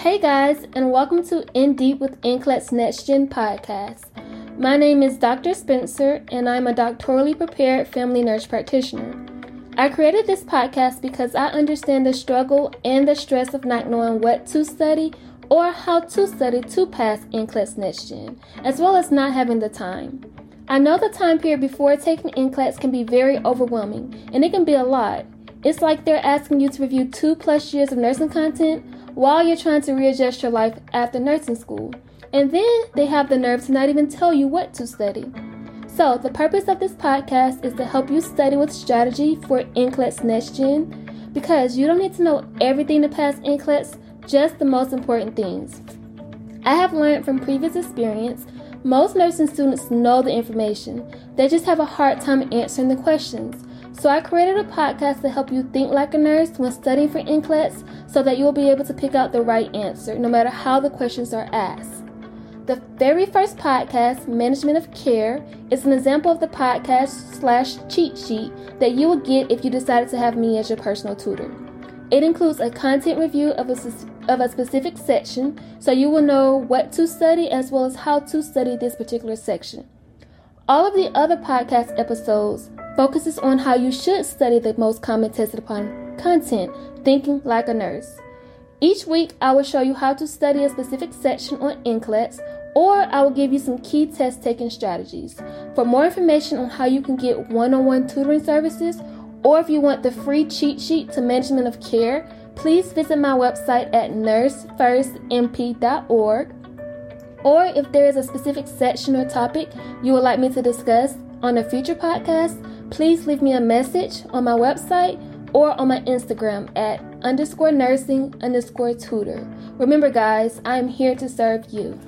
Hey guys, and welcome to N-Deep with NCLEX Next Gen podcast. My name is Dr. Spencer, and I'm a doctorally prepared family nurse practitioner. I created this podcast because I understand the struggle and the stress of not knowing what to study or how to study to pass NCLEX Next Gen, as well as not having the time. I know the time period before taking NCLEX can be very overwhelming, and it can be a lot. It's like they're asking you to review two plus years of nursing content while you're trying to readjust your life after nursing school. And then they have the nerve to not even tell you what to study. So, the purpose of this podcast is to help you study with strategy for NCLEX Next Gen because you don't need to know everything to pass NCLEX, just the most important things. I have learned from previous experience, most nursing students know the information, they just have a hard time answering the questions. So, I created a podcast to help you think like a nurse when studying for NCLEX so that you will be able to pick out the right answer no matter how the questions are asked. The very first podcast, Management of Care, is an example of the podcast slash cheat sheet that you will get if you decided to have me as your personal tutor. It includes a content review of a, of a specific section so you will know what to study as well as how to study this particular section. All of the other podcast episodes focuses on how you should study the most common tested upon content, thinking like a nurse. Each week, I will show you how to study a specific section on NCLEX or I will give you some key test taking strategies. For more information on how you can get one on one tutoring services, or if you want the free cheat sheet to management of care, please visit my website at nursefirstmp.org. Or if there is a specific section or topic you would like me to discuss on a future podcast, please leave me a message on my website or on my Instagram at underscore nursing underscore tutor. Remember, guys, I am here to serve you.